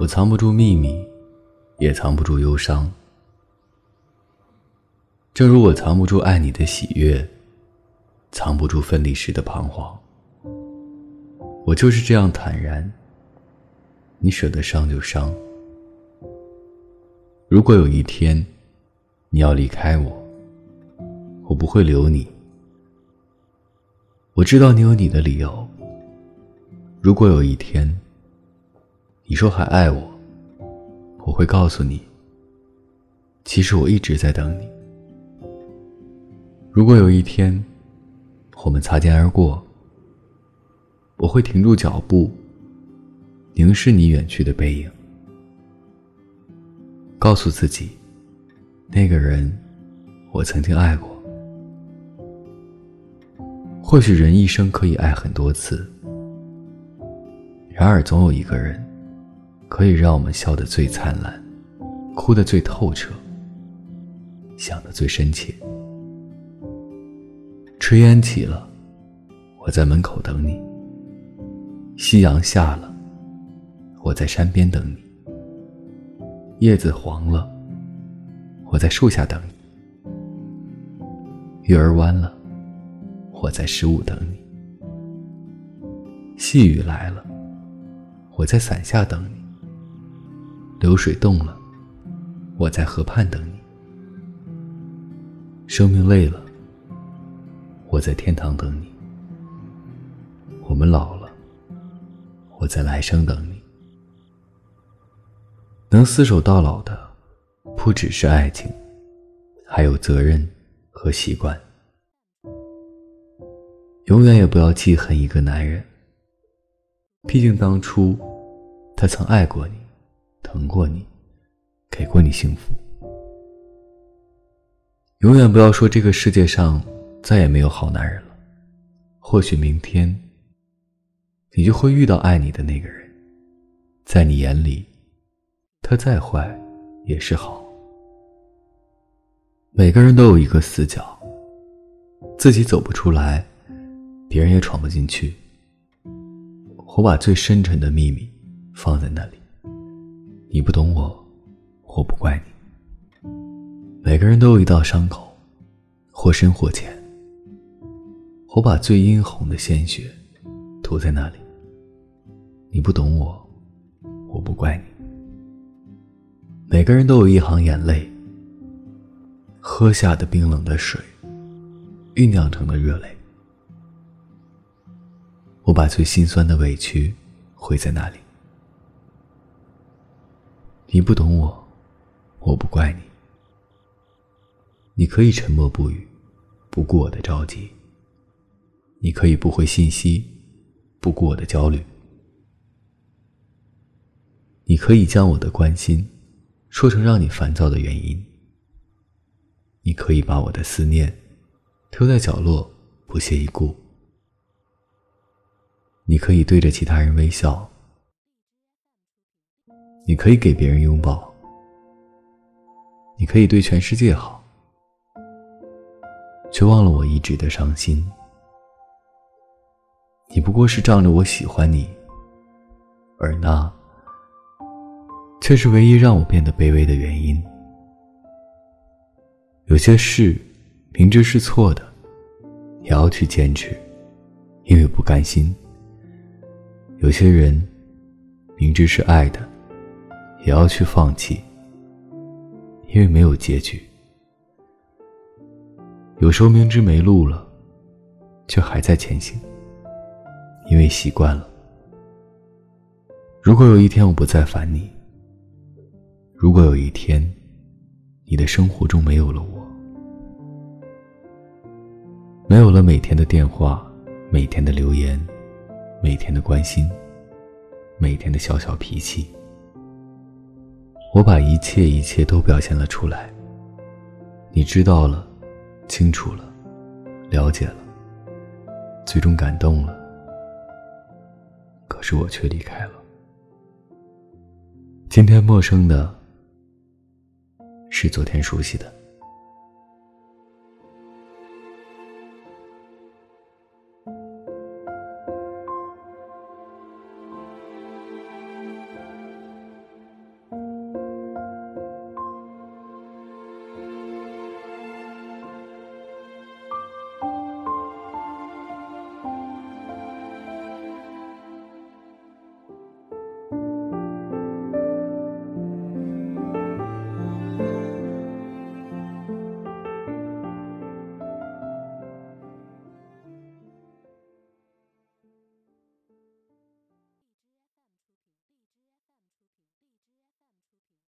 我藏不住秘密，也藏不住忧伤。正如我藏不住爱你的喜悦，藏不住分离时的彷徨。我就是这样坦然。你舍得伤就伤。如果有一天你要离开我，我不会留你。我知道你有你的理由。如果有一天你说还爱我，我会告诉你，其实我一直在等你。如果有一天我们擦肩而过，我会停住脚步，凝视你远去的背影，告诉自己，那个人我曾经爱过。或许人一生可以爱很多次，然而总有一个人，可以让我们笑得最灿烂，哭得最透彻，想得最深切。炊烟起了，我在门口等你；夕阳下了，我在山边等你；叶子黄了，我在树下等你；月儿弯了。我在十五等你，细雨来了，我在伞下等你；流水动了，我在河畔等你；生命累了，我在天堂等你；我们老了，我在来生等你。能厮守到老的，不只是爱情，还有责任和习惯。永远也不要记恨一个男人，毕竟当初他曾爱过你，疼过你，给过你幸福。永远不要说这个世界上再也没有好男人了，或许明天你就会遇到爱你的那个人，在你眼里，他再坏也是好。每个人都有一个死角，自己走不出来。别人也闯不进去。我把最深沉的秘密放在那里。你不懂我，我不怪你。每个人都有一道伤口，或深或浅。我把最殷红的鲜血涂在那里。你不懂我，我不怪你。每个人都有一行眼泪，喝下的冰冷的水，酝酿成的热泪。我把最心酸的委屈汇在那里。你不懂我，我不怪你。你可以沉默不语，不顾我的着急；你可以不回信息，不顾我的焦虑；你可以将我的关心说成让你烦躁的原因；你可以把我的思念丢在角落，不屑一顾。你可以对着其他人微笑，你可以给别人拥抱，你可以对全世界好，却忘了我一直的伤心。你不过是仗着我喜欢你，而那却是唯一让我变得卑微的原因。有些事明知是错的，也要去坚持，因为不甘心。有些人明知是爱的，也要去放弃，因为没有结局。有时候明知没路了，却还在前行，因为习惯了。如果有一天我不再烦你，如果有一天你的生活中没有了我，没有了每天的电话，每天的留言。每天的关心，每天的小小脾气，我把一切一切都表现了出来。你知道了，清楚了，了解了，最终感动了。可是我却离开了。今天陌生的，是昨天熟悉的。